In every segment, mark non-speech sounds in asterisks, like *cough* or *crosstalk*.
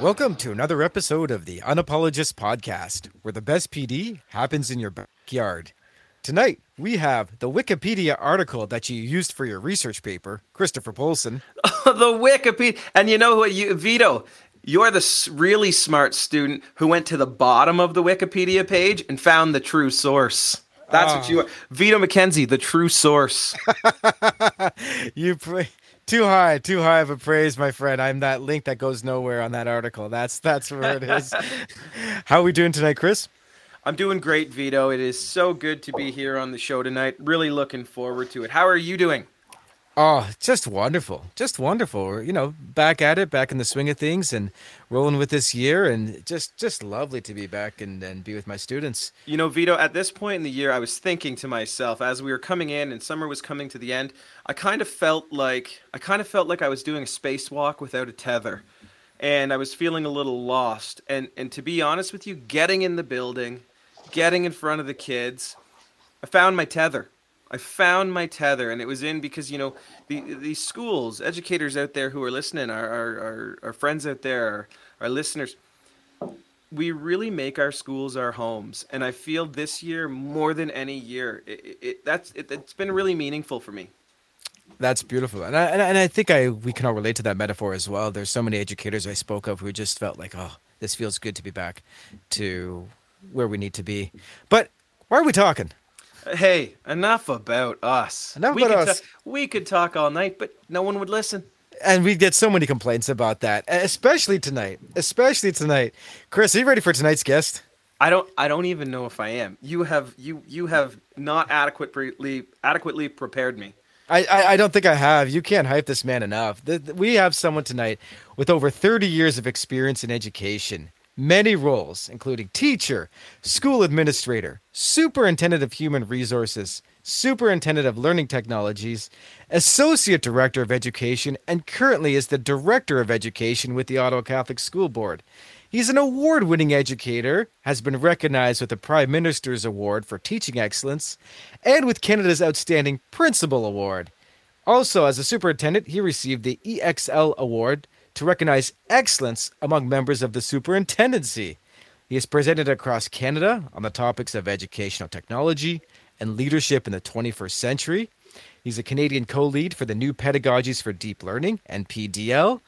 Welcome to another episode of the Unapologist Podcast, where the best PD happens in your backyard. Tonight, we have the Wikipedia article that you used for your research paper, Christopher Polson. *laughs* the Wikipedia. And you know what, you, Vito, you're the really smart student who went to the bottom of the Wikipedia page and found the true source. That's what ah. you are. Vito McKenzie, the true source. *laughs* you pra- too high, too high of a praise, my friend. I'm that link that goes nowhere on that article. That's that's where it is. *laughs* How are we doing tonight, Chris? I'm doing great, Vito. It is so good to be here on the show tonight. Really looking forward to it. How are you doing? Oh, just wonderful. Just wonderful. You know, back at it, back in the swing of things and rolling with this year and just just lovely to be back and, and be with my students. You know, Vito, at this point in the year, I was thinking to myself as we were coming in and summer was coming to the end, I kind of felt like I kind of felt like I was doing a spacewalk without a tether. And I was feeling a little lost. And and to be honest with you, getting in the building, getting in front of the kids, I found my tether. I found my tether, and it was in because you know the these schools, educators out there who are listening, our our, our, friends out there, our, our listeners, we really make our schools our homes, and I feel this year more than any year, it, it, that's it, it's been really meaningful for me. That's beautiful, and I, and I- and I think I we can all relate to that metaphor as well. There's so many educators I spoke of who just felt like, oh, this feels good to be back to where we need to be. But why are we talking? Hey, enough about us. Enough we about could us. ta- we could talk all night, but no one would listen. And we get so many complaints about that, especially tonight. Especially tonight. Chris, are you ready for tonight's guest? I don't I don't even know if I am. You have you you have not adequately adequately prepared me. I, I, I don't think I have. You can't hype this man enough. Th- th- We have someone tonight with over 30 years of experience in education, many roles, including teacher, school administrator, superintendent of human resources, superintendent of learning technologies, associate director of education, and currently is the director of education with the Ottawa Catholic School Board. He's an award winning educator, has been recognized with the Prime Minister's Award for Teaching Excellence, and with Canada's Outstanding Principal Award. Also, as a superintendent, he received the EXL Award to recognize excellence among members of the superintendency. He is presented across Canada on the topics of educational technology and leadership in the 21st century. He's a Canadian co lead for the New Pedagogies for Deep Learning, NPDL,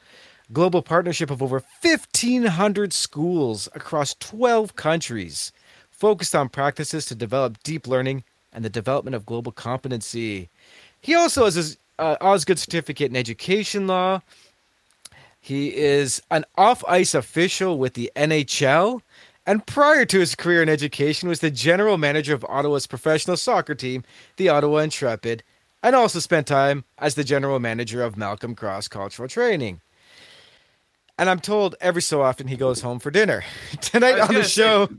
global partnership of over 1,500 schools across 12 countries, focused on practices to develop deep learning and the development of global competency. He also has his uh, Osgoode certificate in education law. He is an off ice official with the NHL. And prior to his career in education, was the general manager of Ottawa's professional soccer team, the Ottawa Intrepid, and also spent time as the general manager of Malcolm Cross Cultural Training. And I'm told every so often he goes home for dinner. *laughs* Tonight on the gonna say- show,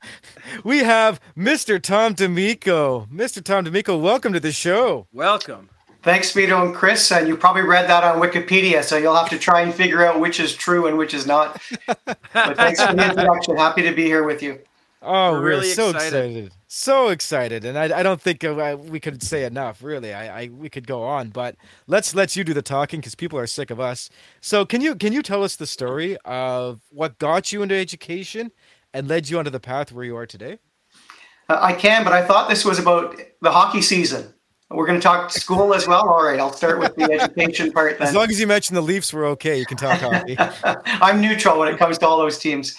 we have Mr. Tom D'Amico. Mr. Tom D'Amico, welcome to the show. Welcome. Thanks, Vito and Chris. And you probably read that on Wikipedia, so you'll have to try and figure out which is true and which is not. *laughs* but thanks for the introduction. Happy to be here with you. Oh, We're we're, really so excited. excited. So excited. And I, I don't think uh, we could say enough, really. I, I we could go on, but let's let you do the talking because people are sick of us. So can you can you tell us the story of what got you into education and led you onto the path where you are today? Uh, I can, but I thought this was about the hockey season. We're going to talk school as well. All right, I'll start with the education part then. As long as you mention the Leafs, we're okay. You can talk hockey. *laughs* I'm neutral when it comes to all those teams.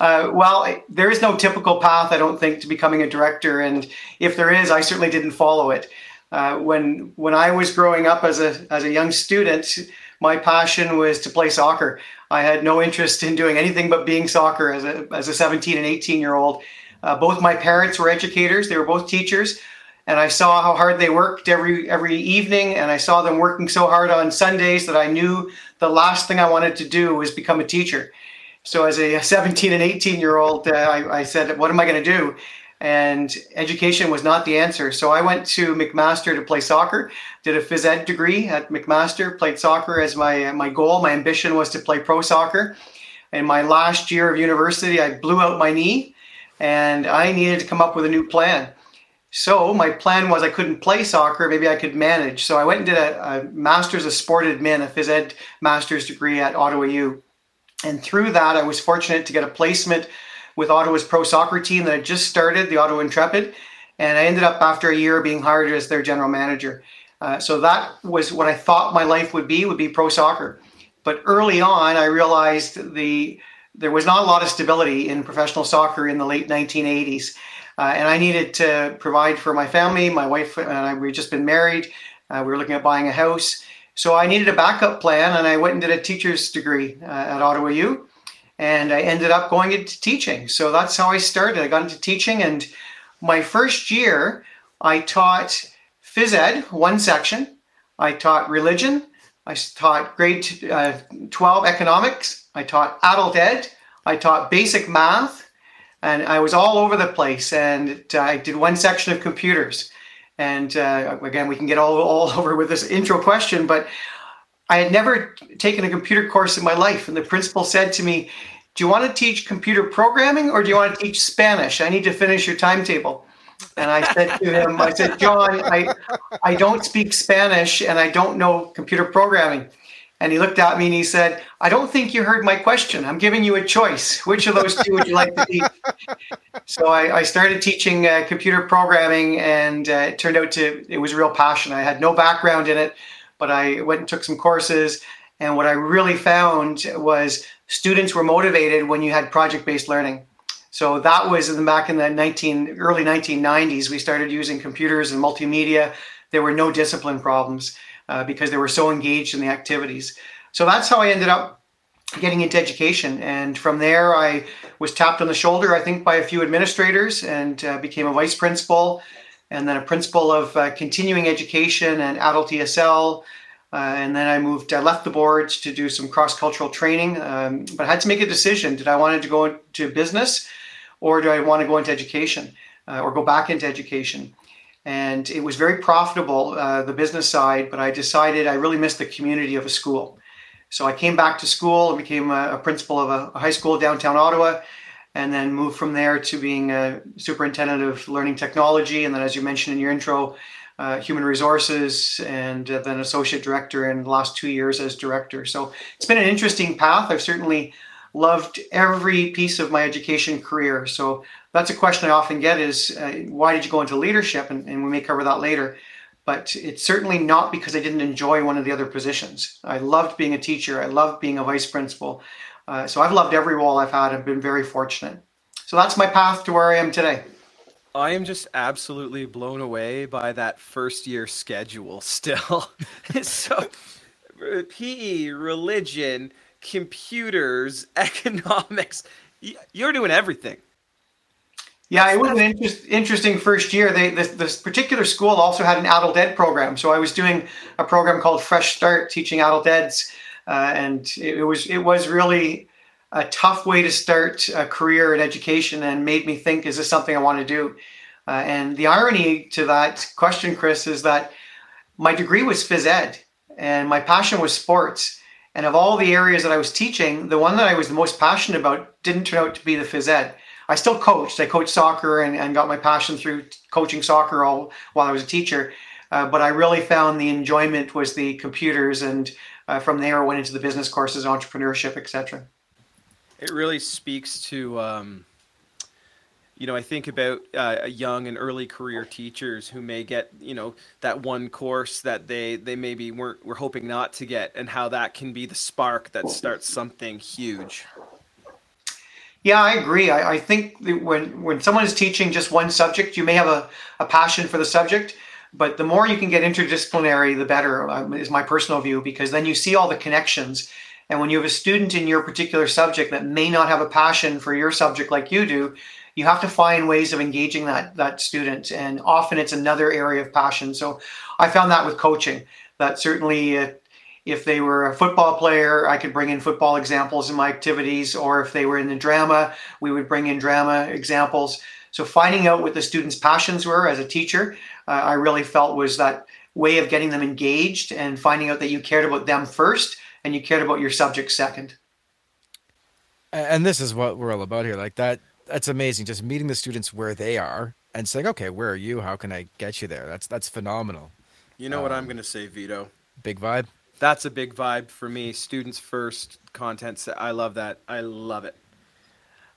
Uh, well, there is no typical path, I don't think, to becoming a director, and if there is, I certainly didn't follow it. Uh, when when I was growing up as a as a young student, my passion was to play soccer. I had no interest in doing anything but being soccer as a as a 17 and 18 year old. Uh, both my parents were educators; they were both teachers, and I saw how hard they worked every every evening, and I saw them working so hard on Sundays that I knew the last thing I wanted to do was become a teacher. So as a 17 and 18 year old, uh, I, I said, "What am I going to do?" And education was not the answer. So I went to McMaster to play soccer. Did a phys ed degree at McMaster. Played soccer as my my goal. My ambition was to play pro soccer. In my last year of university, I blew out my knee, and I needed to come up with a new plan. So my plan was I couldn't play soccer, maybe I could manage. So I went and did a, a master's of sport admin, a phys ed master's degree at Ottawa U. And through that, I was fortunate to get a placement with Ottawa's pro soccer team that had just started, the Ottawa Intrepid. And I ended up, after a year, being hired as their general manager. Uh, so that was what I thought my life would be, would be pro soccer. But early on, I realized the there was not a lot of stability in professional soccer in the late 1980s. Uh, and I needed to provide for my family. My wife and I, we just been married. Uh, we were looking at buying a house. So I needed a backup plan, and I went and did a teacher's degree uh, at Ottawa U, and I ended up going into teaching. So that's how I started. I got into teaching, and my first year, I taught phys ed, one section. I taught religion. I taught grade uh, 12 economics. I taught adult ed. I taught basic math. And I was all over the place. And I did one section of computers. And uh, again, we can get all, all *laughs* over with this intro question, but I had never taken a computer course in my life. And the principal said to me, Do you want to teach computer programming or do you want to teach Spanish? I need to finish your timetable. And I said to him, I said, John, I, I don't speak Spanish and I don't know computer programming. And he looked at me and he said, I don't think you heard my question. I'm giving you a choice. Which of those two would you like to teach? *laughs* so I, I started teaching uh, computer programming, and uh, it turned out to it was a real passion. I had no background in it, but I went and took some courses. And what I really found was students were motivated when you had project based learning. So that was in the, back in the 19 early 1990s. We started using computers and multimedia. There were no discipline problems uh, because they were so engaged in the activities. So that's how I ended up getting into education. And from there, I was tapped on the shoulder, I think, by a few administrators and uh, became a vice principal and then a principal of uh, continuing education and adult ESL. Uh, and then I moved, I left the board to do some cross cultural training, um, but I had to make a decision. Did I want to go into business or do I want to go into education uh, or go back into education? And it was very profitable, uh, the business side. But I decided I really missed the community of a school, so I came back to school and became a, a principal of a, a, high school downtown Ottawa, and then moved from there to being a superintendent of learning technology, and then, as you mentioned in your intro. Uh, human resources and uh, then associate director in the last two years as director. So it's been an interesting path. I've certainly loved every piece of my education career. So that's a question I often get is uh, why did you go into leadership? And, and we may cover that later. But it's certainly not because I didn't enjoy one of the other positions. I loved being a teacher. I loved being a vice principal. Uh, so I've loved every role I've had. I've been very fortunate. So that's my path to where I am today. I am just absolutely blown away by that first year schedule still. *laughs* so, PE, religion, computers, *laughs* economics, you're doing everything. Yeah, it was an interest, interesting first year. They this, this particular school also had an adult ed program, so I was doing a program called Fresh Start, teaching adult eds, uh, and it, it, was it was really a tough way to start a career in education, and made me think, is this something I want to do? Uh, and the irony to that question, Chris, is that my degree was phys ed, and my passion was sports. And of all the areas that I was teaching, the one that I was the most passionate about didn't turn out to be the phys ed. I still coached. I coached soccer and, and got my passion through coaching soccer all while I was a teacher. Uh, but I really found the enjoyment was the computers, and uh, from there went into the business courses, entrepreneurship, etc. It really speaks to, um, you know, I think about uh, young and early career teachers who may get, you know, that one course that they they maybe weren't were hoping not to get, and how that can be the spark that starts something huge. Yeah, I agree. I, I think when when someone is teaching just one subject, you may have a, a passion for the subject, but the more you can get interdisciplinary, the better, um, is my personal view, because then you see all the connections. And when you have a student in your particular subject that may not have a passion for your subject like you do, you have to find ways of engaging that that student. And often it's another area of passion. So I found that with coaching, that certainly uh, if they were a football player, I could bring in football examples in my activities, or if they were in the drama, we would bring in drama examples. So finding out what the students' passions were as a teacher, uh, I really felt was that way of getting them engaged and finding out that you cared about them first and you cared about your subject second. And this is what we're all about here. Like that, that's amazing. Just meeting the students where they are and saying, okay, where are you? How can I get you there? That's that's phenomenal. You know um, what I'm going to say, Vito? Big vibe. that's a big vibe for me. Students first, content. I love that. I love it.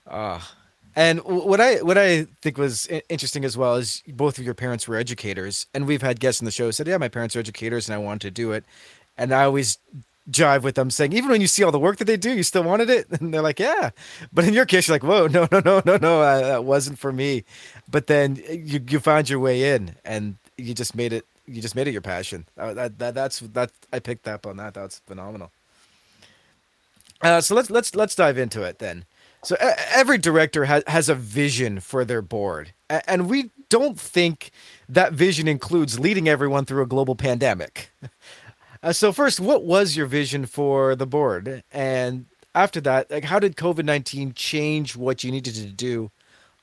Ah. Uh, and what I what I think was interesting as well is both of your parents were educators, and we've had guests on the show said, "Yeah, my parents are educators, and I wanted to do it." And I always jive with them, saying, "Even when you see all the work that they do, you still wanted it." *laughs* And they're like, "Yeah," but in your case, you're like, "Whoa, no, no, no, no, no, uh, that wasn't for me." But then you you find your way in, and you just made it. You just made it your passion. Uh, that, that that's that I picked up on that. That's phenomenal. Uh, so let's let's let's dive into it then. So every director has has a vision for their board, and we don't think that vision includes leading everyone through a global pandemic. *laughs* Uh, so first, what was your vision for the board, and after that, like how did COVID nineteen change what you needed to do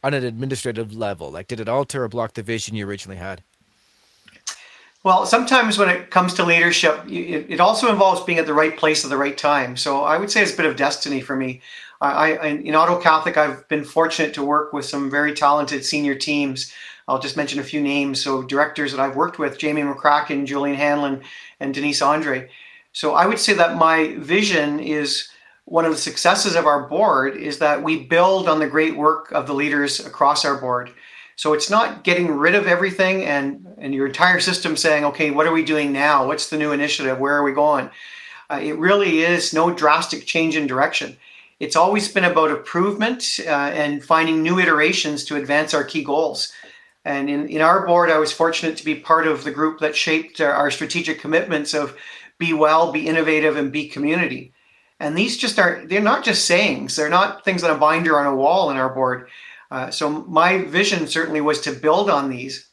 on an administrative level? Like, did it alter or block the vision you originally had? Well, sometimes when it comes to leadership, it, it also involves being at the right place at the right time. So I would say it's a bit of destiny for me. I, I, in Ottawa Catholic, I've been fortunate to work with some very talented senior teams. I'll just mention a few names. So directors that I've worked with, Jamie McCracken, Julian Hanlon, and Denise Andre. So I would say that my vision is one of the successes of our board is that we build on the great work of the leaders across our board. So it's not getting rid of everything and, and your entire system saying, okay, what are we doing now? What's the new initiative? Where are we going? Uh, it really is no drastic change in direction it's always been about improvement uh, and finding new iterations to advance our key goals. And in, in our board, I was fortunate to be part of the group that shaped our, our strategic commitments of be well, be innovative, and be community. And these just are, they're not just sayings, they're not things on a binder on a wall in our board. Uh, so my vision certainly was to build on these.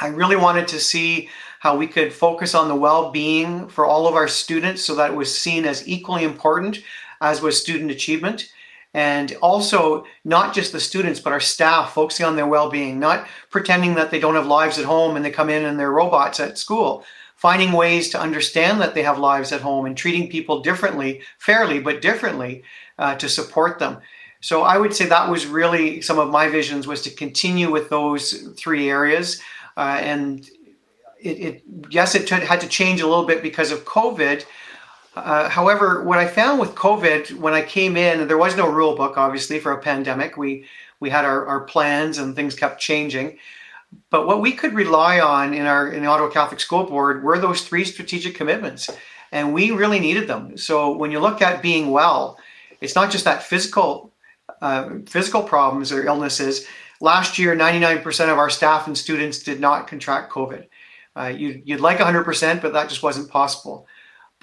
I really wanted to see how we could focus on the well being for all of our students so that it was seen as equally important as was student achievement. And also, not just the students, but our staff focusing on their well being, not pretending that they don't have lives at home and they come in and they're robots at school. Finding ways to understand that they have lives at home and treating people differently, fairly, but differently uh, to support them. So I would say that was really some of my visions was to continue with those three areas. Uh, and it, it, yes, it t- had to change a little bit because of COVID, uh, however, what I found with COVID, when I came in, there was no rule book, obviously, for a pandemic. We we had our, our plans and things kept changing. But what we could rely on in our in the Ottawa Catholic School Board were those three strategic commitments, and we really needed them. So when you look at being well, it's not just that physical uh, physical problems or illnesses. Last year, 99% of our staff and students did not contract COVID. Uh, you, you'd like 100%, but that just wasn't possible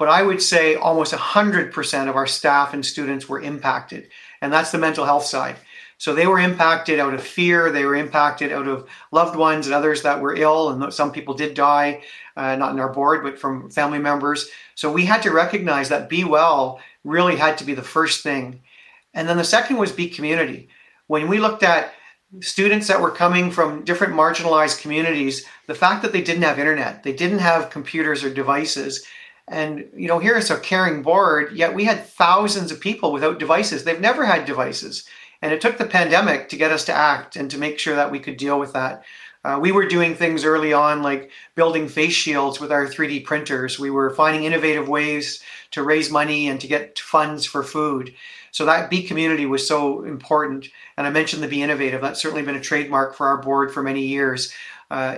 but I would say almost 100% of our staff and students were impacted. And that's the mental health side. So they were impacted out of fear, they were impacted out of loved ones and others that were ill, and some people did die, uh, not in our board, but from family members. So we had to recognize that be well really had to be the first thing. And then the second was be community. When we looked at students that were coming from different marginalized communities, the fact that they didn't have internet, they didn't have computers or devices, and you know, here's a caring board, yet we had thousands of people without devices. They've never had devices. And it took the pandemic to get us to act and to make sure that we could deal with that. Uh, we were doing things early on like building face shields with our 3D printers. We were finding innovative ways to raise money and to get funds for food. So that Be Community was so important. And I mentioned the Be Innovative. That's certainly been a trademark for our board for many years. Uh,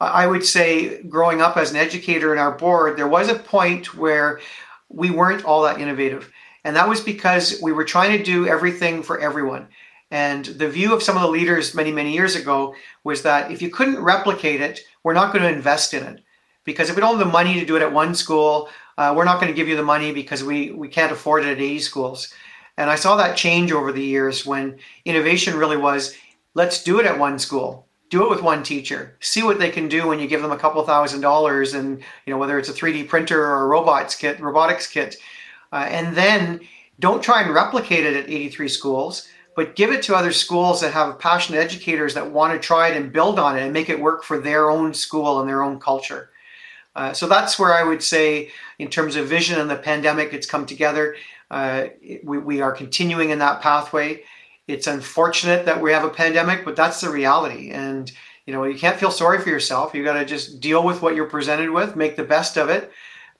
I would say growing up as an educator in our board, there was a point where we weren't all that innovative. And that was because we were trying to do everything for everyone. And the view of some of the leaders many, many years ago was that if you couldn't replicate it, we're not going to invest in it. Because if we don't have the money to do it at one school, uh, we're not going to give you the money because we, we can't afford it at 80 schools. And I saw that change over the years when innovation really was let's do it at one school do it with one teacher. See what they can do when you give them a couple thousand dollars and you know whether it's a 3d printer or a robots kit robotics kit. Uh, and then don't try and replicate it at 83 schools but give it to other schools that have passionate educators that want to try it and build on it and make it work for their own school and their own culture. Uh, so that's where i would say in terms of vision and the pandemic it's come together. Uh, we, we are continuing in that pathway it's unfortunate that we have a pandemic, but that's the reality. And you know, you can't feel sorry for yourself. You got to just deal with what you're presented with, make the best of it.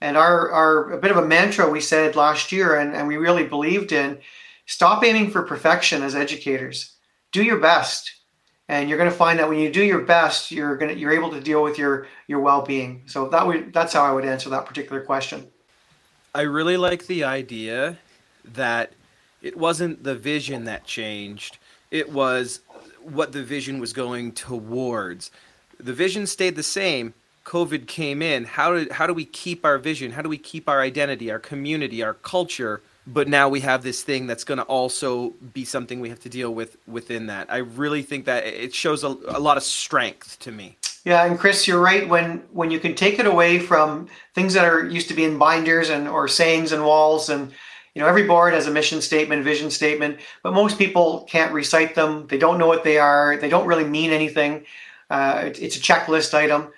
And our, our a bit of a mantra we said last year and, and we really believed in stop aiming for perfection as educators. Do your best. And you're going to find that when you do your best, you're going to you're able to deal with your your well-being. So that would that's how I would answer that particular question. I really like the idea that it wasn't the vision that changed, it was what the vision was going towards. The vision stayed the same. COVID came in. How did how do we keep our vision? How do we keep our identity, our community, our culture? But now we have this thing that's going to also be something we have to deal with within that. I really think that it shows a, a lot of strength to me. Yeah, and Chris, you're right. When when you can take it away from things that are used to be in binders and or sayings and walls, and you know every board has a mission statement, vision statement, but most people can't recite them. They don't know what they are. They don't really mean anything. Uh, it, it's a checklist item.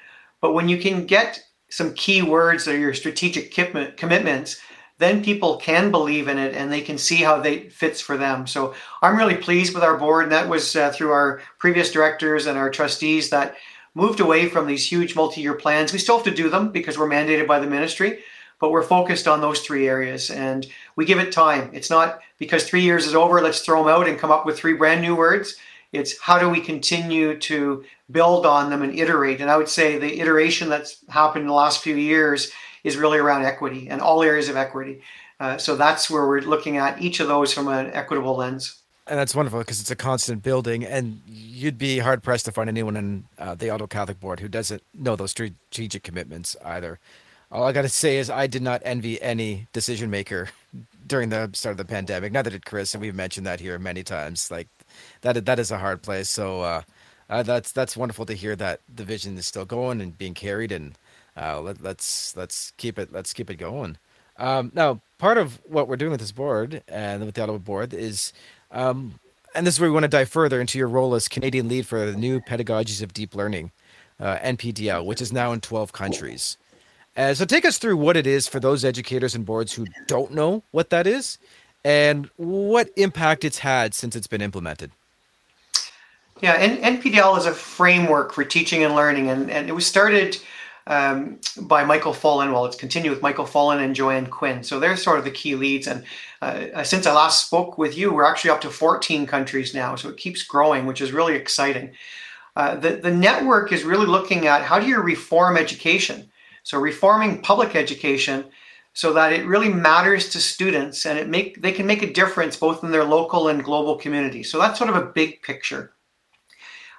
But when you can get some key words that are your strategic commitments, then people can believe in it and they can see how they fits for them. So I'm really pleased with our board, and that was uh, through our previous directors and our trustees that moved away from these huge multi-year plans. We still have to do them because we're mandated by the ministry, but we're focused on those three areas and we give it time. It's not because three years is over, let's throw them out and come up with three brand new words. It's how do we continue to build on them and iterate? And I would say the iteration that's happened in the last few years is really around equity and all areas of equity. Uh, so that's where we're looking at each of those from an equitable lens and that's wonderful because it's a constant building, and you'd be hard pressed to find anyone in uh, the Ottawa Catholic Board who doesn't know those strategic commitments either. All I got to say is I did not envy any decision maker during the start of the pandemic. Neither did Chris, and we've mentioned that here many times. Like that, that is a hard place. So uh, uh, that's that's wonderful to hear that the vision is still going and being carried, and uh, let, us let's, let's keep it let's keep it going. Um, now, part of what we're doing with this board and with the Ottawa board is um, and this is where we want to dive further into your role as Canadian lead for the new Pedagogies of Deep Learning, uh, NPDL, which is now in 12 countries. Uh, so take us through what it is for those educators and boards who don't know what that is and what impact it's had since it's been implemented. Yeah, NPDL is a framework for teaching and learning, and, and it was started um, by Michael Fullan. Well, it's continued with Michael Fullan and Joanne Quinn. So they're sort of the key leads. And uh, uh, since I last spoke with you, we're actually up to 14 countries now. So it keeps growing, which is really exciting. Uh, the, the network is really looking at how do you reform education? So reforming public education so that it really matters to students and it make they can make a difference both in their local and global community. So that's sort of a big picture.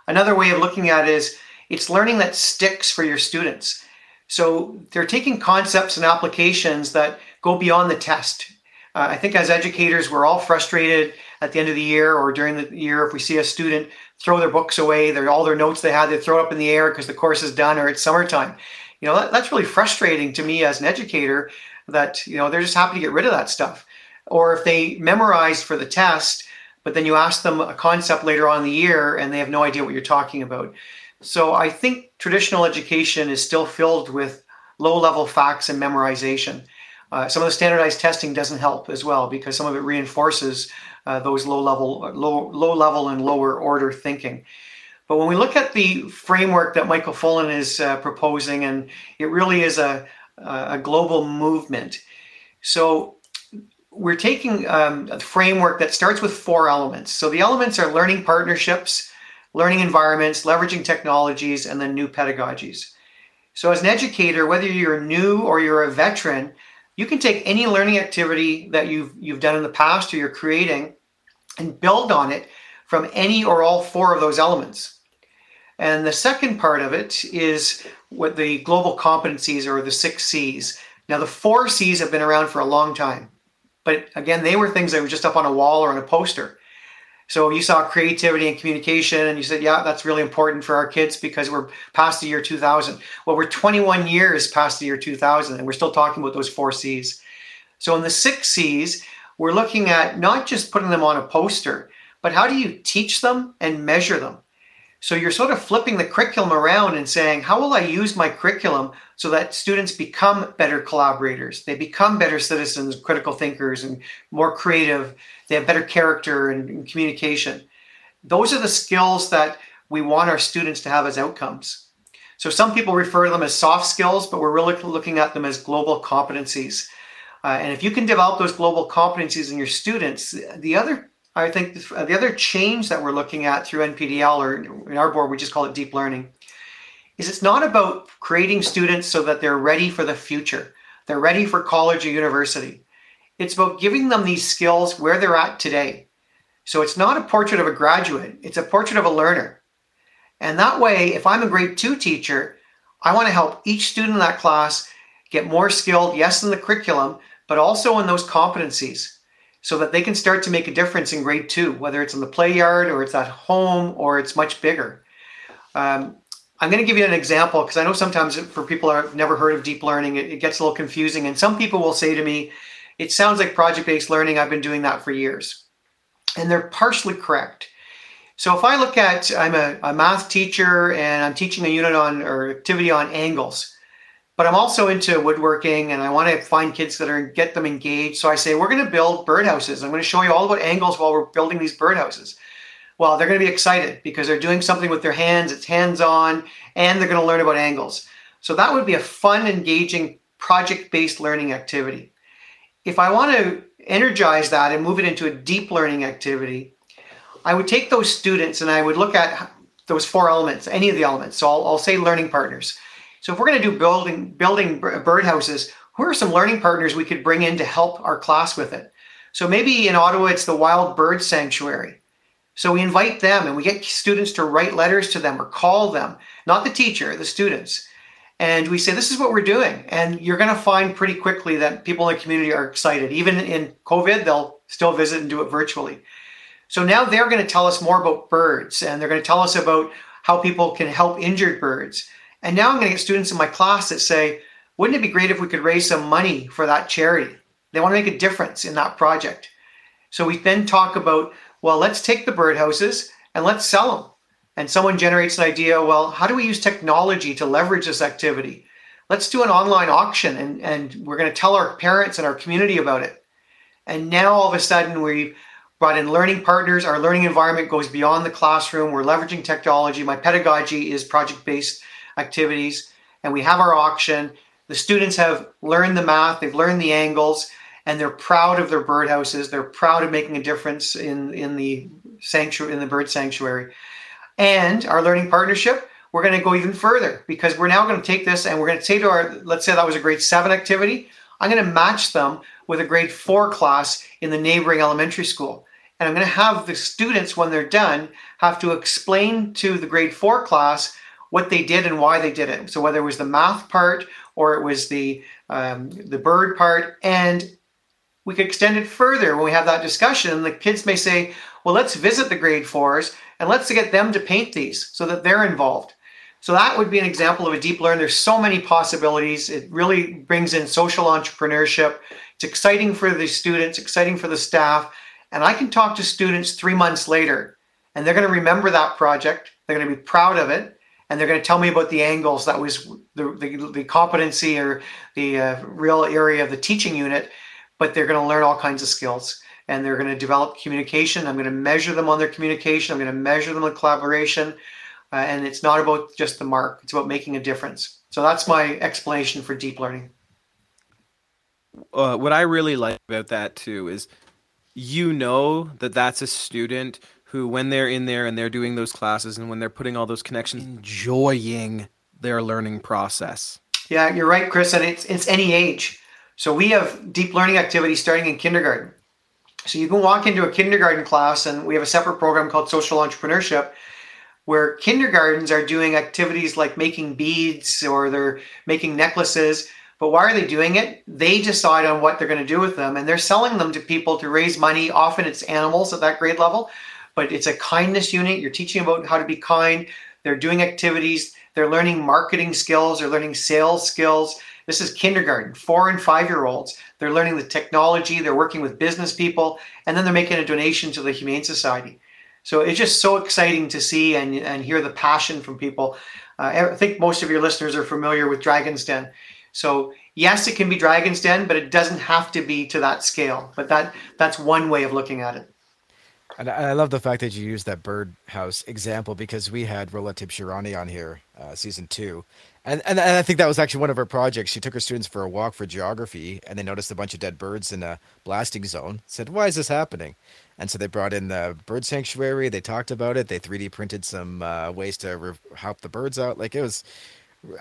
Another way of looking at it is it's learning that sticks for your students. So they're taking concepts and applications that go beyond the test. Uh, I think as educators, we're all frustrated at the end of the year or during the year if we see a student throw their books away, their all their notes they had, they throw it up in the air because the course is done or it's summertime. You know, that, that's really frustrating to me as an educator that, you know, they're just happy to get rid of that stuff. Or if they memorize for the test, but then you ask them a concept later on in the year and they have no idea what you're talking about. So I think traditional education is still filled with low level facts and memorization. Uh, some of the standardized testing doesn't help as well because some of it reinforces uh, those low level, low, low level and lower order thinking. But when we look at the framework that Michael Fullan is uh, proposing, and it really is a, a global movement. So we're taking um, a framework that starts with four elements. So the elements are learning partnerships, learning environments, leveraging technologies, and then new pedagogies. So, as an educator, whether you're new or you're a veteran, you can take any learning activity that you've you've done in the past or you're creating and build on it from any or all four of those elements. And the second part of it is what the global competencies or the six C's. Now, the four C's have been around for a long time, but again, they were things that were just up on a wall or on a poster. So you saw creativity and communication, and you said, yeah, that's really important for our kids because we're past the year 2000. Well, we're 21 years past the year 2000, and we're still talking about those four C's. So in the six C's, we're looking at not just putting them on a poster, but how do you teach them and measure them? So you're sort of flipping the curriculum around and saying, how will I use my curriculum so that students become better collaborators? They become better citizens, critical thinkers, and more creative. They have better character and, and communication. Those are the skills that we want our students to have as outcomes. So some people refer to them as soft skills, but we're really looking at them as global competencies. Uh, and if you can develop those global competencies in your students, the other I think uh, the other change that we're looking at through NPDL, or in our board, we just call it deep learning, is it's not about creating students so that they're ready for the future. They're ready for college or university. It's about giving them these skills where they're at today. So it's not a portrait of a graduate, it's a portrait of a learner. And that way, if I'm a grade two teacher, I want to help each student in that class get more skilled, yes, in the curriculum, but also in those competencies so that they can start to make a difference in grade two, whether it's in the play yard or it's at home or it's much bigger. Um, I'm going to give you an example because I know sometimes for people who have never heard of deep learning, it, it gets a little confusing. And some people will say to me, it sounds like project based learning. I've been doing that for years. And they're partially correct. So if I look at, I'm a, a math teacher and I'm teaching a unit on or activity on angles but I'm also into woodworking and I want to find kids that are get them engaged. So I say, we're going to build birdhouses. I'm going to show you all about angles while we're building these birdhouses. Well, they're going to be excited because they're doing something with their hands, it's hands on, and they're going to learn about angles. So that would be a fun, engaging, project based learning activity. If I want to energize that and move it into a deep learning activity, I would take those students and I would look at those four elements, any of the elements. So I'll, I'll say learning partners. So if we're going to do building building birdhouses, who are some learning partners we could bring in to help our class with it? So maybe in Ottawa it's the Wild Bird Sanctuary. So we invite them and we get students to write letters to them or call them, not the teacher, the students. And we say, this is what we're doing. And you're going to find pretty quickly that people in the community are excited. Even in COVID, they'll still visit and do it virtually. So now they're going to tell us more about birds and they're going to tell us about how people can help injured birds. And now I'm going to get students in my class that say, wouldn't it be great if we could raise some money for that charity? They want to make a difference in that project. So we then talk about, well, let's take the birdhouses and let's sell them. And someone generates an idea, well, how do we use technology to leverage this activity? Let's do an online auction and, and we're going to tell our parents and our community about it. And now all of a sudden we've brought in learning partners. Our learning environment goes beyond the classroom. We're leveraging technology. My pedagogy is project based activities, and we have our auction. The students have learned the math, they've learned the angles, and they're proud of their birdhouses. They're proud of making a difference in, in the sanctuary in the bird sanctuary. And our learning partnership, we're going to go even further because we're now going to take this and we're going to say to our, let's say that was a grade seven activity. I'm going to match them with a grade four class in the neighboring elementary school. And I'm going to have the students, when they're done, have to explain to the grade four class what they did and why they did it. So whether it was the math part or it was the um, the bird part, and we could extend it further when we have that discussion. The kids may say, "Well, let's visit the grade fours and let's get them to paint these so that they're involved." So that would be an example of a deep learn. There's so many possibilities. It really brings in social entrepreneurship. It's exciting for the students, exciting for the staff. And I can talk to students three months later, and they're going to remember that project. They're going to be proud of it and they're going to tell me about the angles that was the, the, the competency or the uh, real area of the teaching unit but they're going to learn all kinds of skills. And they're going to develop communication. I'm going to measure them on their communication. I'm going to measure them in collaboration. Uh, and it's not about just the mark. It's about making a difference. So that's my explanation for deep learning. Uh, what i really like about that too is you know that that's a student who, when they're in there and they're doing those classes and when they're putting all those connections, enjoying their learning process. Yeah, you're right, Chris, and it's it's any age. So we have deep learning activities starting in kindergarten. So you can walk into a kindergarten class, and we have a separate program called social entrepreneurship, where kindergartens are doing activities like making beads or they're making necklaces. But why are they doing it? They decide on what they're going to do with them, and they're selling them to people to raise money. Often it's animals at that grade level, but it's a kindness unit. You're teaching about how to be kind. They're doing activities. They're learning marketing skills. They're learning sales skills. This is kindergarten, four and five year olds. They're learning the technology. They're working with business people, and then they're making a donation to the Humane Society. So it's just so exciting to see and, and hear the passion from people. Uh, I think most of your listeners are familiar with Dragon's Den. So yes, it can be Dragon's Den, but it doesn't have to be to that scale. But that that's one way of looking at it. And I love the fact that you used that birdhouse example because we had Rola Tibshirani on here uh, season two. And, and and I think that was actually one of her projects. She took her students for a walk for geography, and they noticed a bunch of dead birds in a blasting zone. Said, "Why is this happening?" And so they brought in the bird sanctuary. They talked about it. They 3D printed some uh, ways to re- help the birds out. Like it was,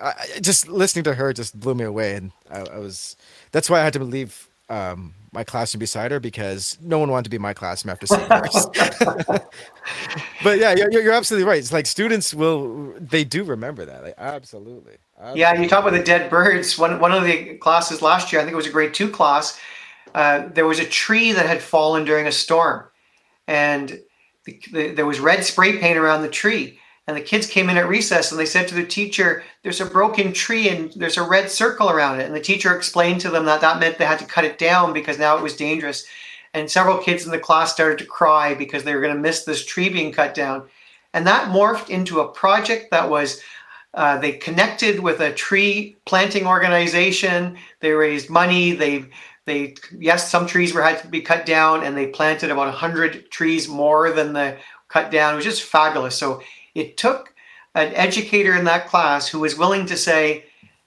I, just listening to her just blew me away, and I, I was. That's why I had to leave um, my classroom beside her because no one wanted to be my classroom after seeing hers. but yeah, you're, you're absolutely right. It's like students will, they do remember that. Like, absolutely, absolutely. Yeah, you talk about the dead birds. One one of the classes last year, I think it was a grade two class. Uh, there was a tree that had fallen during a storm, and the, the, there was red spray paint around the tree. And the kids came in at recess and they said to the teacher, There's a broken tree and there's a red circle around it. And the teacher explained to them that that meant they had to cut it down because now it was dangerous. And several kids in the class started to cry because they were going to miss this tree being cut down. And that morphed into a project that was uh, they connected with a tree planting organization. They raised money. They they yes, some trees were had to be cut down, and they planted about hundred trees more than the cut down. It was just fabulous. So it took an educator in that class who was willing to say,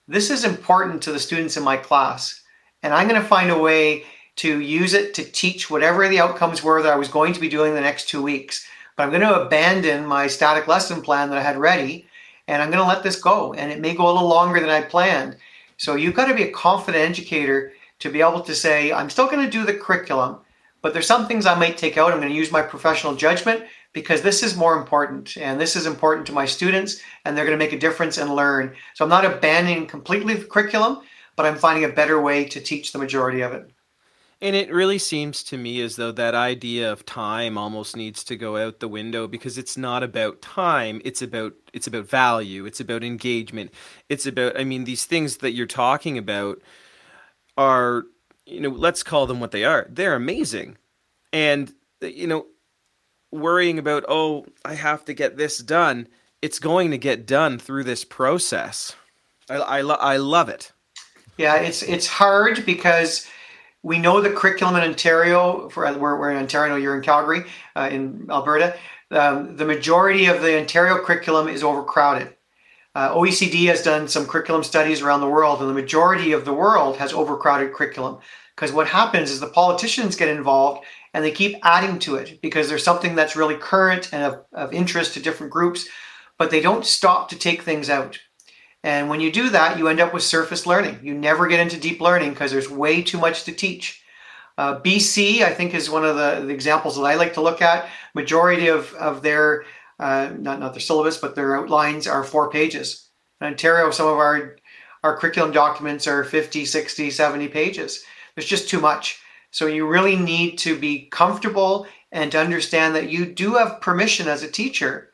This is important to the students in my class, and I'm going to find a way to use it to teach whatever the outcomes were that I was going to be doing the next two weeks. But I'm going to abandon my static lesson plan that I had ready, and I'm going to let this go. And it may go a little longer than I planned. So you've got to be a confident educator to be able to say, I'm still going to do the curriculum, but there's some things I might take out. I'm going to use my professional judgment because this is more important and this is important to my students and they're going to make a difference and learn. So I'm not abandoning completely the curriculum, but I'm finding a better way to teach the majority of it. And it really seems to me as though that idea of time almost needs to go out the window because it's not about time, it's about it's about value, it's about engagement. It's about I mean these things that you're talking about are you know, let's call them what they are. They're amazing. And you know, worrying about, oh, I have to get this done. It's going to get done through this process. I, I, lo- I love it. Yeah, it's it's hard because we know the curriculum in Ontario. For we're, we're in Ontario, you're in Calgary, uh, in Alberta. Um, the majority of the Ontario curriculum is overcrowded. Uh, OECD has done some curriculum studies around the world, and the majority of the world has overcrowded curriculum. Because what happens is the politicians get involved and they keep adding to it because there's something that's really current and of, of interest to different groups, but they don't stop to take things out. And when you do that, you end up with surface learning. You never get into deep learning because there's way too much to teach. Uh, BC, I think, is one of the, the, examples that I like to look at. Majority of, of their, uh, not, not their syllabus, but their outlines are four pages. In Ontario, some of our, our curriculum documents are 50, 60, 70 pages. There's just too much. So you really need to be comfortable and to understand that you do have permission as a teacher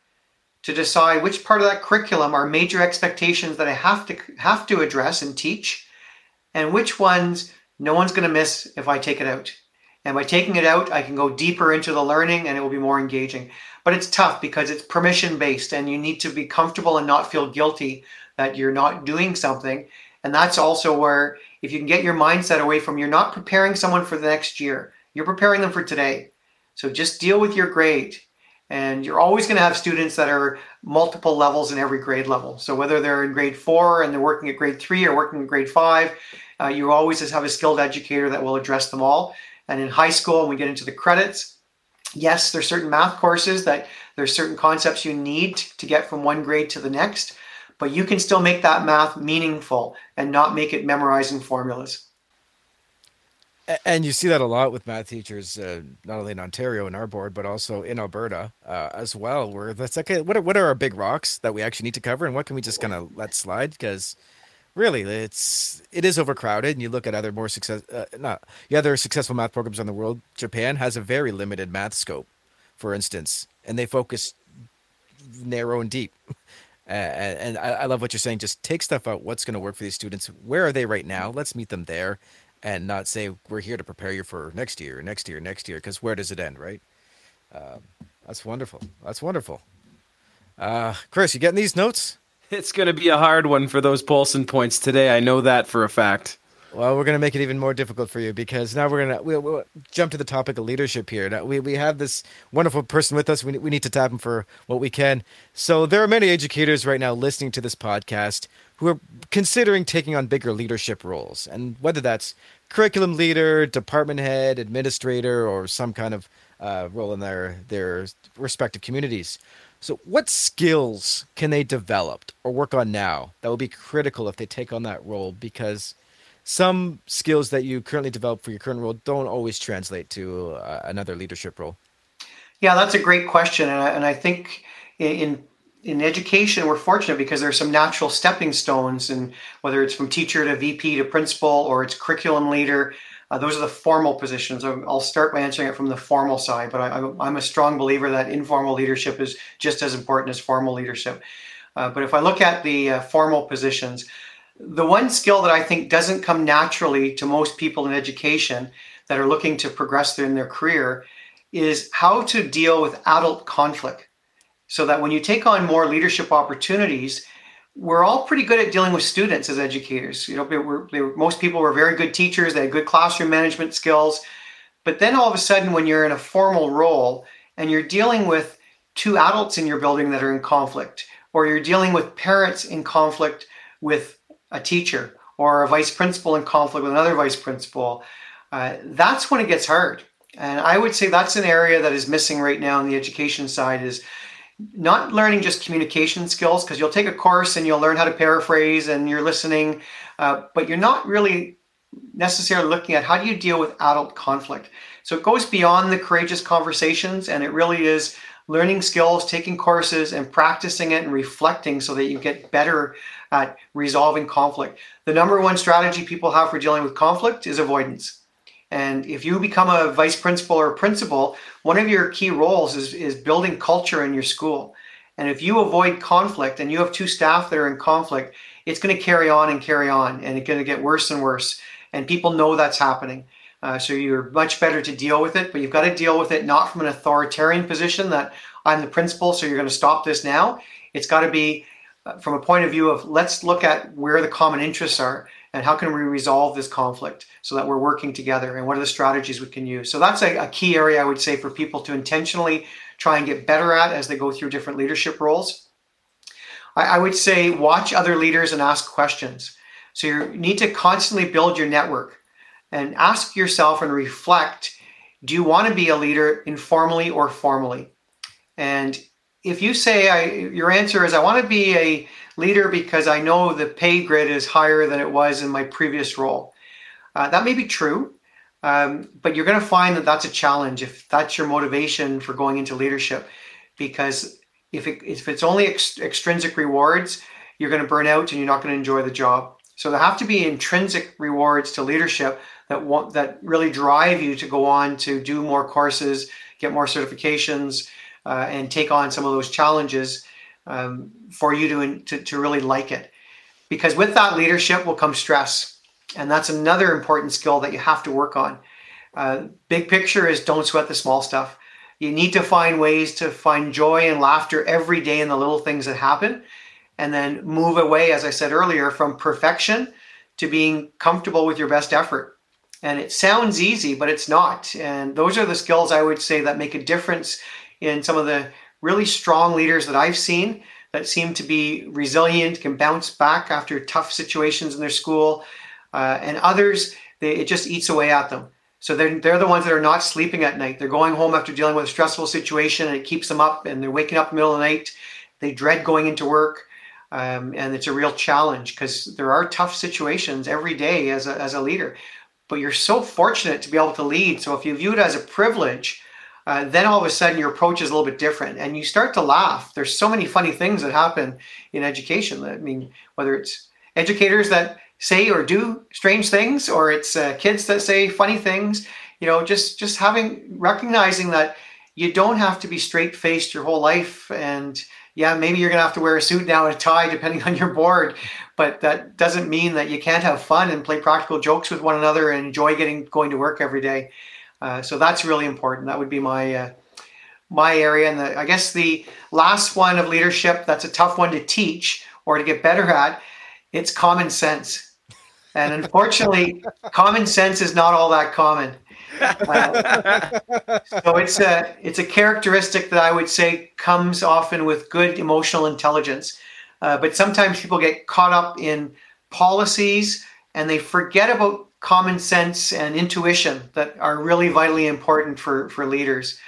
to decide which part of that curriculum are major expectations that I have to have to address and teach, and which ones no one's going to miss if I take it out. And by taking it out, I can go deeper into the learning and it will be more engaging. But it's tough because it's permission based and you need to be comfortable and not feel guilty that you're not doing something. And that's also where if you can get your mindset away from you're not preparing someone for the next year, you're preparing them for today. So just deal with your grade. And you're always going to have students that are multiple levels in every grade level. So whether they're in grade four and they're working at grade three or working at grade five, uh, you always just have a skilled educator that will address them all. And in high school, when we get into the credits, yes, there's certain math courses that there's certain concepts you need to get from one grade to the next but you can still make that math meaningful and not make it memorizing formulas. And you see that a lot with math teachers, uh, not only in Ontario in our board, but also in Alberta uh, as well. Where that's like, what are, what are our big rocks that we actually need to cover, and what can we just kind of let slide? Because really, it's it is overcrowded. And you look at other more success, uh, not the other successful math programs in the world. Japan has a very limited math scope, for instance, and they focus narrow and deep. *laughs* and, and I, I, love what you're saying. Just take stuff out. What's going to work for these students? Where are they right now? Let's meet them there, and not say we're here to prepare you for next year, next year, next year. Because where does it end, right? Uh, that's wonderful. That's wonderful. Uh, Chris, you getting these notes? It's going to be a hard one for those Polson points today. I know that for a fact. Well, we're going to make it even more difficult for you because now we're going to we'll, we'll jump to the topic of leadership here. Now, we, we have this wonderful person with us. We, we need to tap him for what we can. So, there are many educators right now listening to this podcast who are considering taking on bigger leadership roles. And whether that's curriculum leader, department head, administrator, or some kind of uh, role in their, their respective communities. So, what skills can they develop or work on now that will be critical if they take on that role? Because some skills that you currently develop for your current role don't always translate to uh, another leadership role? Yeah, that's a great question, and I, and I think in in education we're fortunate because there's some natural stepping stones, and whether it's from teacher to VP to principal or it's curriculum leader. Uh, those are the formal positions. I'll start by answering it from the formal side, but I, am a strong believer that informal leadership is just as important as formal leadership. Uh, but if I look at the uh, formal positions, the one skill that I think doesn't come naturally to most people in education that are looking to progress in their career is how to deal with adult conflict. So that when you take on more leadership opportunities, we're all pretty good at dealing with students as educators. You know, they were, they were, most people were very good teachers, they had good classroom management skills. But then all of a sudden, when you're in a formal role and you're dealing with two adults in your building that are in conflict, or you're dealing with parents in conflict with a teacher or a vice principal in conflict with another vice principal, uh, that's when it gets hard. And I would say that's an area that is missing right now on the education side is not learning just communication skills because you'll take a course and you'll learn how to paraphrase and you're listening, uh, but you're not really necessarily looking at how do you deal with adult conflict. So it goes beyond the courageous conversations and it really is learning skills, taking courses, and practicing it and reflecting so that you get better at resolving conflict. The number one strategy people have for dealing with conflict is avoidance. And if you become a vice principal or principal, one of your key roles is, is building culture in your school. And if you avoid conflict and you have two staff that are in conflict, it's going to carry on and carry on, and it's going to get worse and worse. And people know that's happening. Uh, so you're much better to deal with it, but you've got to deal with it not from an authoritarian position that I'm the principal, so you're going to stop this now. It's got to be Uh, from a point of view of let's look at where the common interests are and how can we resolve this conflict so that we're working together and what are the strategies we can use. So that's a, a key area I would say for people to intentionally try and get better at as they go through different leadership roles. I, I would say watch other leaders and ask questions. So you need to constantly build your network and ask yourself and reflect do you want to be a leader informally or formally? And if you say I, your answer is I want to be a leader because I know the pay grid is higher than it was in my previous role, uh, that may be true. Um, but you're going to find that that's a challenge if that's your motivation for going into leadership, because if it, if it's only ex- extrinsic rewards, you're going to burn out and you're not going to enjoy the job. So there have to be intrinsic rewards to leadership that want that really drive you to go on to do more courses, get more certifications, uh, and take on some of those challenges um, for you to, to to really like it. Because with that leadership will come stress, and that's another important skill that you have to work on. Uh, big picture is don't sweat the small stuff. You need to find ways to find joy and laughter every day in the little things that happen, and then move away, as I said earlier, from perfection to being comfortable with your best effort. And it sounds easy, but it's not. And those are the skills I would say that make a difference in some of the really strong leaders that I've seen that seem to be resilient, can bounce back after tough situations in their school. Uh, and others, they, it just eats away at them. So they're, they're the ones that are not sleeping at night. They're going home after dealing with a stressful situation and it keeps them up and they're waking up in the middle of the night. They dread going into work. Um, and it's a real challenge because there are tough situations every day as a, as a leader but you're so fortunate to be able to lead. So if you view it as a privilege, uh, then all of a sudden your approach is a little bit different and you start to laugh. There's so many funny things that happen in education. I mean, whether it's educators that say or do strange things or it's uh, kids that say funny things, you know, just just having recognizing that you don't have to be straight faced your whole life and yeah, maybe you're gonna have to wear a suit now and a tie depending *laughs* on your board, but that doesn't mean that you can't have fun and play practical jokes with one another and enjoy getting going to work every day. Uh, so that's really important. That would be my uh, my area. And the, I guess the last one of leadership that's a tough one to teach or to get better at. It's common sense. And unfortunately, *laughs* common sense is not all that common. Uh, so it's a it's a characteristic that I would say comes often with good emotional intelligence. Uh, but sometimes people get caught up in policies and they forget about common sense and intuition that are really vitally important for for leaders.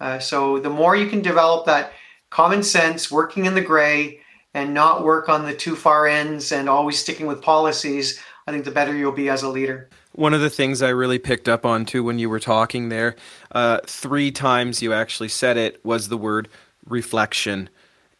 Uh, so the more you can develop that common sense, working in the gray, and not work on the too far ends and always sticking with policies, I think the better you'll be as a leader. One of the things I really picked up on too when you were talking there, uh, three times you actually said it, was the word reflection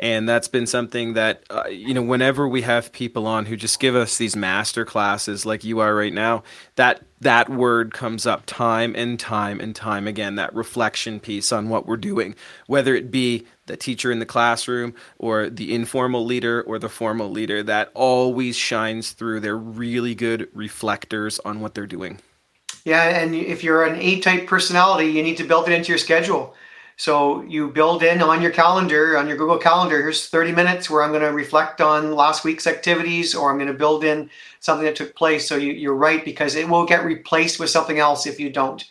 and that's been something that uh, you know whenever we have people on who just give us these master classes like you are right now that that word comes up time and time and time again that reflection piece on what we're doing whether it be the teacher in the classroom or the informal leader or the formal leader that always shines through. They're really good reflectors on what they're doing. Yeah and if you're an a-type personality you need to build it into your schedule so you build in on your calendar, on your Google Calendar, here's 30 minutes where I'm going to reflect on last week's activities, or I'm going to build in something that took place. So you, are right because it will get replaced with something else if you don't.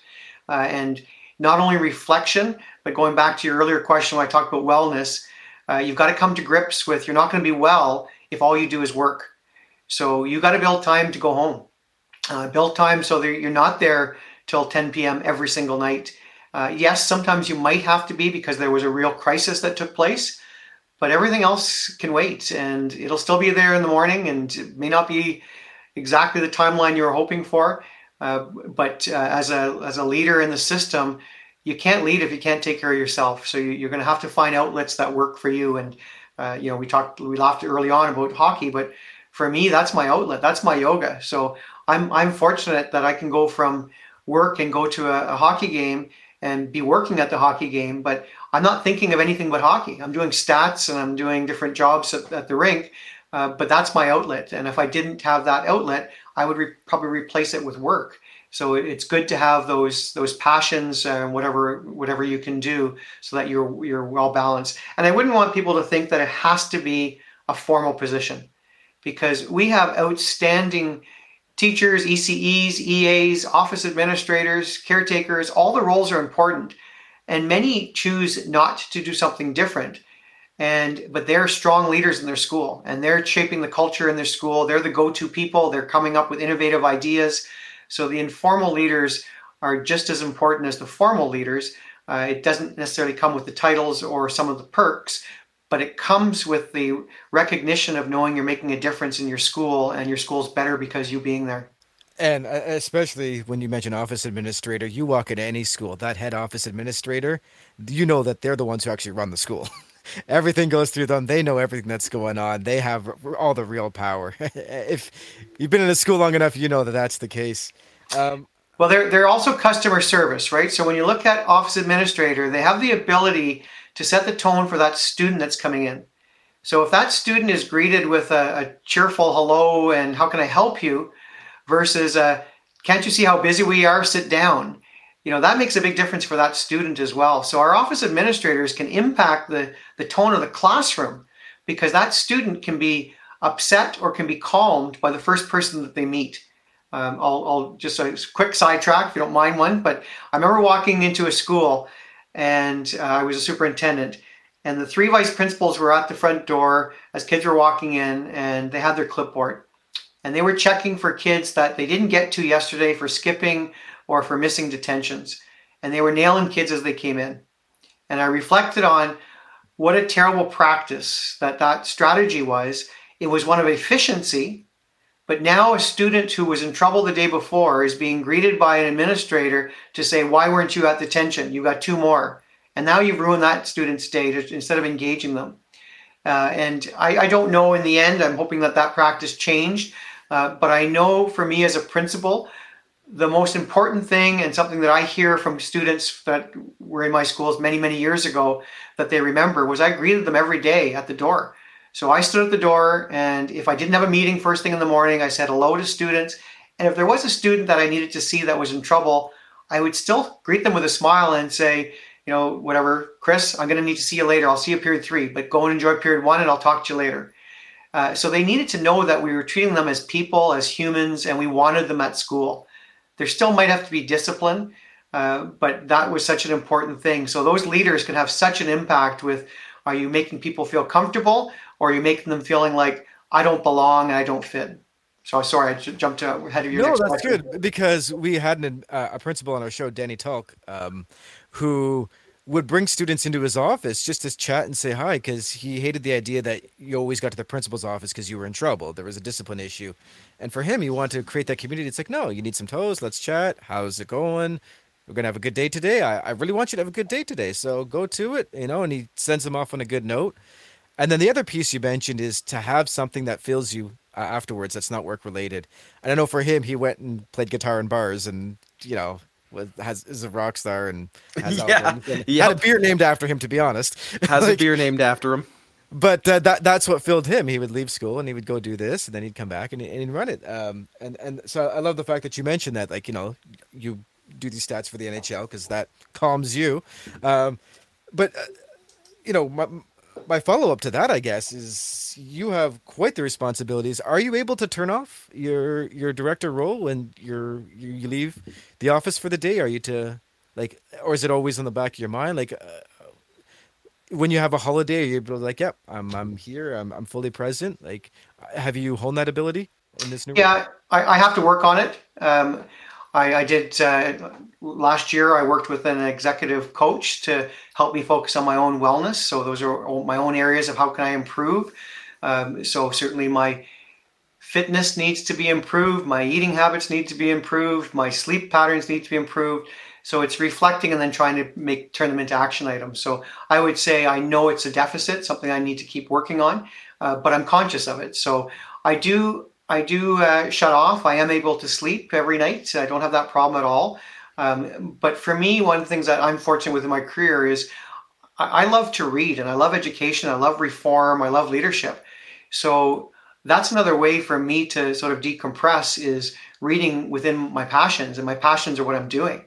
Uh, and not only reflection, but going back to your earlier question when I talked about wellness, uh, you've got to come to grips with you're not going to be well if all you do is work. So you got to build time to go home. Uh, build time so that you're not there till 10 p.m. every single night uh, yes, sometimes you might have to be because there was a real crisis that took place, but everything else can wait and it'll still be there in the morning and it may not be exactly the timeline you were hoping for. Uh, but uh, as a as a leader in the system, you can't lead if you can't take care of yourself. So you, are going to have to find outlets that work for you. And uh, you know, we talked, we laughed early on about hockey, but for me, that's my outlet. That's my yoga. So I'm I'm fortunate that I can go from work and go to a, a hockey game and be working at the hockey game, but I'm not thinking of anything but hockey. I'm doing stats and I'm doing different jobs at, at the rink, uh, but that's my outlet. And if I didn't have that outlet, I would re- probably replace it with work. So it's good to have those those passions and uh, whatever whatever you can do so that you're you're well balanced. And I wouldn't want people to think that it has to be a formal position because we have outstanding teachers, ECEs, EAs, office administrators, caretakers, all the roles are important. And many choose not to do something different. And but they're strong leaders in their school and they're shaping the culture in their school. They're the go-to people. They're coming up with innovative ideas. So the informal leaders are just as important as the formal leaders. Uh, it doesn't necessarily come with the titles or some of the perks, but it comes with the recognition of knowing you're making a difference in your school and your school's better because you being there. And uh, especially when you mention office administrator, you walk into any school, that head office administrator, you know that they're the ones who actually run the school. *laughs* everything goes through them. They know everything that's going on. They have all the real power. *laughs* if you've been in a school long enough, you know that that's the case. Um, well, they're they're also customer service, right? So when you look at office administrator, they have the ability to set the tone for that student that's coming in. So if that student is greeted with a, a cheerful hello and how can I help you versus a, can't you see how busy we are? Sit down. You know, that makes a big difference for that student as well. So our office administrators can impact the, the tone of the classroom because that student can be upset or can be calmed by the first person that they meet. Um, I'll, I'll, just a quick sidetrack if you don't mind one, but I remember walking into a school and uh, I was a superintendent. And the three vice principals were at the front door as kids were walking in, and they had their clipboard. And they were checking for kids that they didn't get to yesterday for skipping or for missing detentions. And they were nailing kids as they came in. And I reflected on what a terrible practice that that strategy was. It was one of efficiency, but now a student who was in trouble the day before is being greeted by an administrator to say, Why weren't you at detention? You got two more. And now you've ruined that student's day to, instead of engaging them. Uh, and I, I, don't know in the end, I'm hoping that that practice changed. Uh, but I know for me as a principal, the most important thing and something that I hear from students that were in my schools many, many years ago that they remember was I greeted them every day at the door. So I stood at the door, and if I didn't have a meeting first thing in the morning, I said hello to students. And if there was a student that I needed to see that was in trouble, I would still greet them with a smile and say, you know, whatever, Chris, I'm going to need to see you later. I'll see you period three, but go and enjoy period one, and I'll talk to you later. Uh, so they needed to know that we were treating them as people, as humans, and we wanted them at school. There still might have to be discipline, uh, but that was such an important thing. So those leaders can have such an impact with are you making people feel comfortable or you making them feeling like I don't belong and I don't fit? So sorry, I jumped ahead of your. No, that's question. good because we had an, uh, a principal on our show, Danny Talk, um, who would bring students into his office just to chat and say hi because he hated the idea that you always got to the principal's office because you were in trouble. There was a discipline issue. And for him, he wanted to create that community. It's like, no, you need some toes. Let's chat. How's it going? We're going to have a good day today. I, I really want you to have a good day today. So go to it, you know, and he sends them off on a good note. And then the other piece you mentioned is to have something that fills you uh, afterwards that's not work related. And I know for him, he went and played guitar in bars and, you know, was, has is a rock star and *laughs* has yeah, yep. had a beer named after him. To be honest, *laughs* has like, a beer named after him. But uh, that that's what filled him. He would leave school and he would go do this, and then he'd come back and, and he'd run it. Um, and and so I love the fact that you mentioned that, like you know, you do these stats for the NHL because that calms you. Um, but uh, you know, my, my follow up to that, I guess, is you have quite the responsibilities. Are you able to turn off your your director role when you're you leave the office for the day? Are you to like, or is it always on the back of your mind? Like, uh, when you have a holiday, are you able to like, yep, yeah, I'm I'm here, I'm I'm fully present. Like, have you honed that ability in this new? Yeah, I, I have to work on it. Um, I, I did uh, last year. I worked with an executive coach to help me focus on my own wellness. So those are my own areas of how can I improve. Um, so certainly my fitness needs to be improved. My eating habits need to be improved. My sleep patterns need to be improved. So it's reflecting and then trying to make turn them into action items. So I would say I know it's a deficit, something I need to keep working on, uh, but I'm conscious of it. So I do I do uh, shut off. I am able to sleep every night. I don't have that problem at all. Um, but for me, one of the things that I'm fortunate with in my career is I, I love to read and I love education. I love reform. I love leadership. So that's another way for me to sort of decompress is reading within my passions, and my passions are what I'm doing.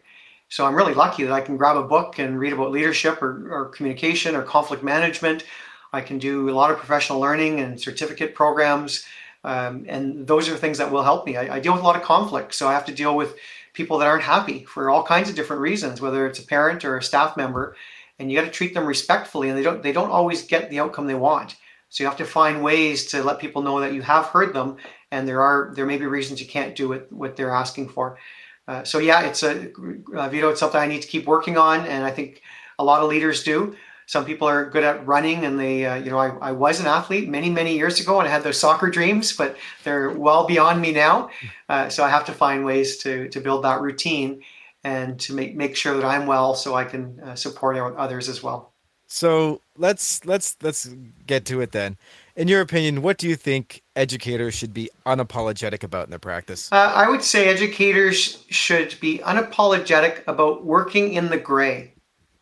So I'm really lucky that I can grab a book and read about leadership or, or communication or conflict management. I can do a lot of professional learning and certificate programs. Um, and those are things that will help me. I, I, deal with a lot of conflict, so I have to deal with people that aren't happy for all kinds of different reasons, whether it's a parent or a staff member, and you got to treat them respectfully. And they don't they don't always get the outcome they want. So you have to find ways to let people know that you have heard them, and there are there may be reasons you can't do what what they're asking for. Uh, so yeah, it's a uh, Vito. It's something I need to keep working on, and I think a lot of leaders do. Some people are good at running, and they, uh, you know, I, I was an athlete many, many years ago, and I had those soccer dreams, but they're well beyond me now. Uh, so I have to find ways to to build that routine and to make make sure that I'm well, so I can uh, support others as well. So let's let's let's get to it then. In your opinion, what do you think educators should be unapologetic about in their practice? Uh, I would say educators should be unapologetic about working in the gray.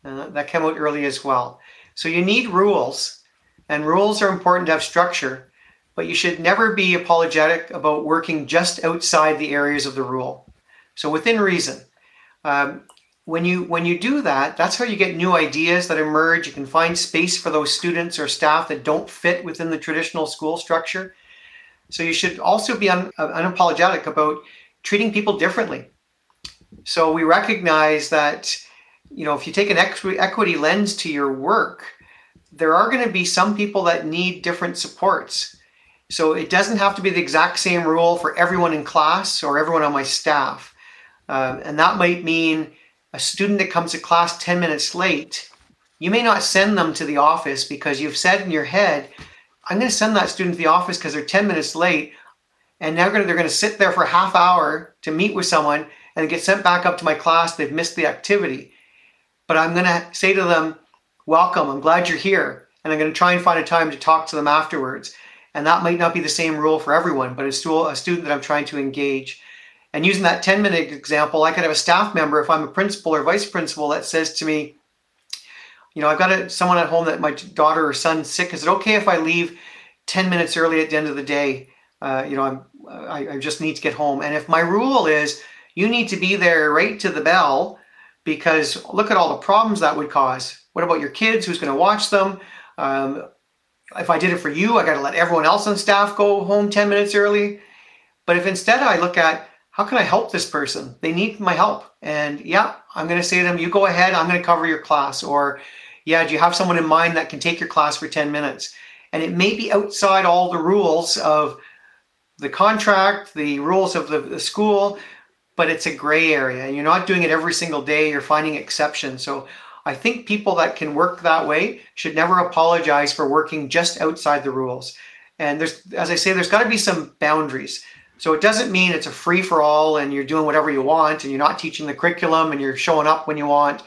Uh, that came out early as well. So you need rules, and rules are important to have structure, but you should never be apologetic about working just outside the areas of the rule. So within reason. Um, when you when you do that, that's how you get new ideas that emerge. You can find space for those students or staff that don't fit within the traditional school structure. So you should also be un, uh, unapologetic about treating people differently. So we recognize that you know, if you take an equity lens to your work, there are going to be some people that need different supports. So it doesn't have to be the exact same rule for everyone in class or everyone on my staff. Um, and that might mean a student that comes to class 10 minutes late, you may not send them to the office because you've said in your head, I'm going to send that student to the office because they're 10 minutes late. And now they're going to sit there for a half hour to meet with someone and get sent back up to my class. They've missed the activity but I'm going to say to them, Welcome, I'm glad you're here. And I'm going to try and find a time to talk to them afterwards. And that might not be the same rule for everyone, but it's still a student that I'm trying to engage. And using that 10 minute example, I could have a staff member, if I'm a principal or vice principal, that says to me, you know, I've got a, someone at home that my daughter or son's sick. Is it okay if I leave 10 minutes early at the end of the day? Uh, you know, I'm, I, I just need to get home. And if my rule is you need to be there right to the bell, because look at all the problems that would cause. What about your kids? Who's going to watch them? Um, if I did it for you, I got to let everyone else on staff go home 10 minutes early. But if instead I look at how can I help this person? They need my help. And yeah, I'm going to say to them, you go ahead, I'm going to cover your class. Or yeah, do you have someone in mind that can take your class for 10 minutes? And it may be outside all the rules of the contract, the rules of the, the school, but it's a gray area. You're not doing it every single day, you're finding exceptions. So I think people that can work that way should never apologize for working just outside the rules. And there's, as I say, there's got to be some boundaries. So it doesn't mean it's a free for all and you're doing whatever you want and you're not teaching the curriculum and you're showing up when you want,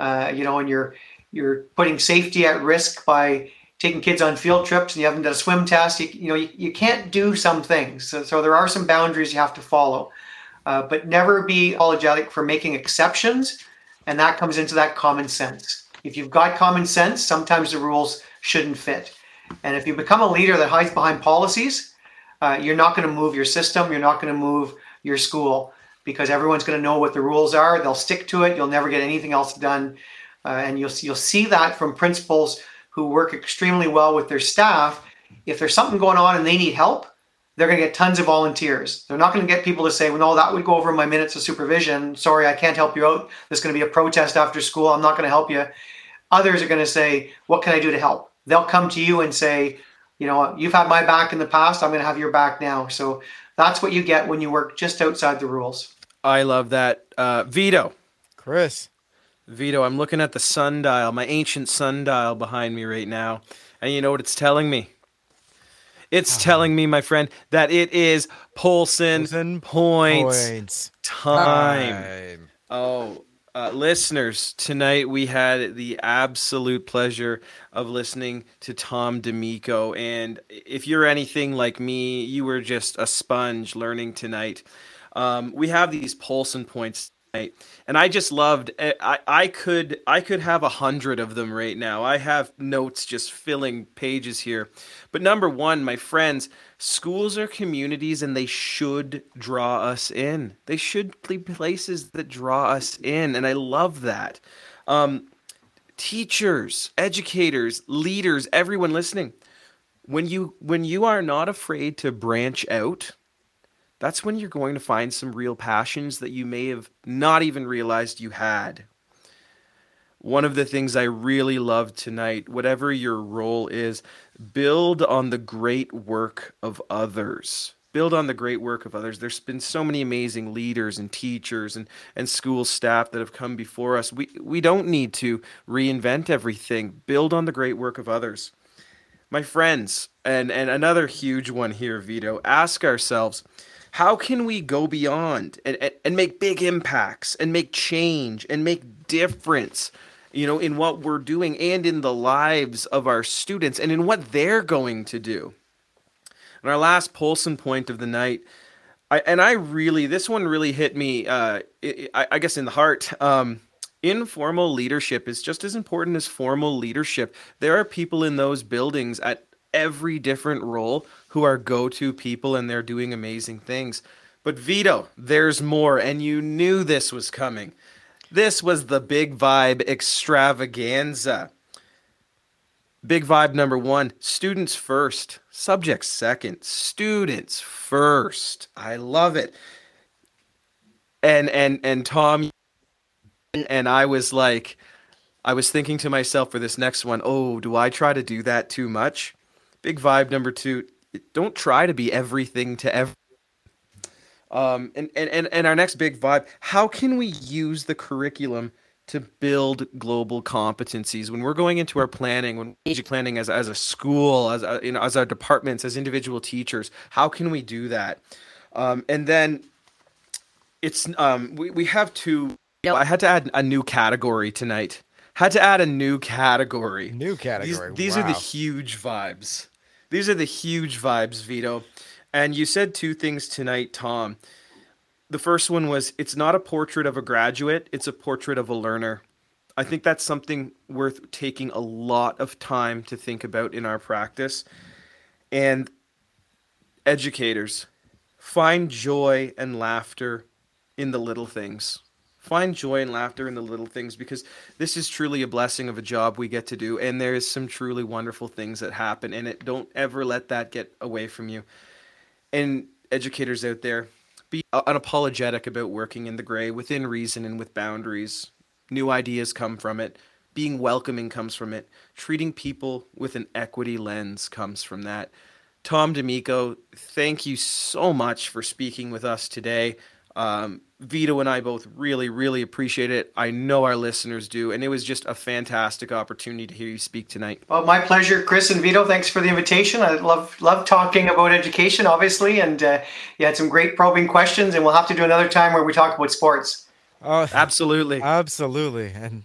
uh, you know, and you're you're putting safety at risk by taking kids on field trips and you haven't done a swim test. You, you know, you, you can't do some things. So, so there are some boundaries you have to follow, uh, but never be apologetic for making exceptions and that comes into that common sense. If you've got common sense, sometimes the rules shouldn't fit. And if you become a leader that hides behind policies, uh, you're not going to move your system, you're not going to move your school because everyone's going to know what the rules are. They'll stick to it. You'll never get anything else done. Uh, and you'll, you'll see that from principals who work extremely well with their staff. If there's something going on and they need help, they're going to get tons of volunteers. They're not going to get people to say, well, no, that would go over my minutes of supervision. Sorry, I can't help you out. There's going to be a protest after school. I'm not going to help you. Others are going to say, what can I do to help? They'll come to you and say, you know, you've had my back in the past. I'm going to have your back now. So that's what you get when you work just outside the rules. I love that. Uh, Vito. Chris. Vito, I'm looking at the sundial, my ancient sundial behind me right now. And you know what it's telling me? It's uh-huh. telling me, my friend, that it is Polson, points, points, time. time. Oh, uh, listeners, tonight we had the absolute pleasure of listening to Tom D'Amico. And if you're anything like me, you were just a sponge learning tonight. Um, we have these Polson points and I just loved. Eh, I I could I could have a hundred of them right now. I have notes just filling pages here. But number one, my friends, schools are communities, and they should draw us in. They should be places that draw us in, and I love that. Um, teachers, educators, leaders, everyone listening. When you when you are not afraid to branch out that's when you're going to find some real passions that you may have not even realized you had. One of the things I really love tonight, whatever your role is, build on the great work of others. Build on the great work of others. There's been so many amazing leaders and teachers and, and school staff that have come before us. We, we don't need to reinvent everything. Build on the great work of others. My friends, and, and another huge one here, Vito, ask ourselves how can we go beyond and, and, and make big impacts and make change and make difference you know in what we're doing and in the lives of our students and in what they're going to do? And our last Polson point of the night I, and I really this one really hit me uh, I, I, guess in the heart. Um, informal leadership is just as important as formal leadership. There are people in those buildings at every different role who are go to people and they're doing amazing things. But Vito, there's more, and you knew this was coming. This was the big vibe extravaganza. Big vibe number one students first, subjects second, students first. I love it. And and and Tom and I was like I was thinking to myself for this next one, oh, do I try to do that too much? Big vibe number two. Don't try to be everything to every. Um, and, and, and, and our next big vibe how can we use the curriculum to build global competencies when we're going into our planning when strategic planning as, as a school as a, you know as our departments as individual teachers how can we do that um, and then it's um, we, we have to yep. i had to add a new category tonight had to add a new category new category these, these wow. are the huge vibes these are the huge vibes, Vito. And you said two things tonight, Tom. The first one was it's not a portrait of a graduate, it's a portrait of a learner. I think that's something worth taking a lot of time to think about in our practice. And educators, find joy and laughter in the little things. Find joy and laughter in the little things because this is truly a blessing of a job we get to do and there is some truly wonderful things that happen and it don't ever let that get away from you. And educators out there be unapologetic about working in the gray within reason and with boundaries. New ideas come from it. Being welcoming comes from it. Treating people with an equity lens comes from that. Tom d'amico thank you so much for speaking with us today um, Vito and I both really, really appreciate it. I know our listeners do, and it was just a fantastic opportunity to hear you speak tonight. Well, my pleasure, Chris and Vito. Thanks for the invitation. I love love talking about education, obviously, and uh, you had some great probing questions. And we'll have to do another time where we talk about sports. Oh, absolutely, absolutely, and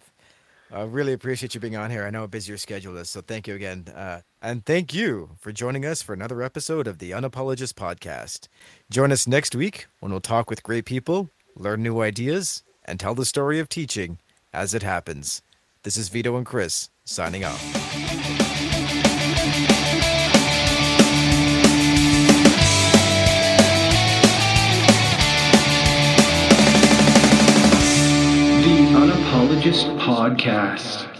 I really appreciate you being on here. I know how busy your schedule is, so thank you again. Uh, and thank you for joining us for another episode of the Unapologist Podcast. Join us next week when we'll talk with great people learn new ideas, and tell the story of teaching as it happens. This is Vito and Chris signing off. Unapologist Podcast.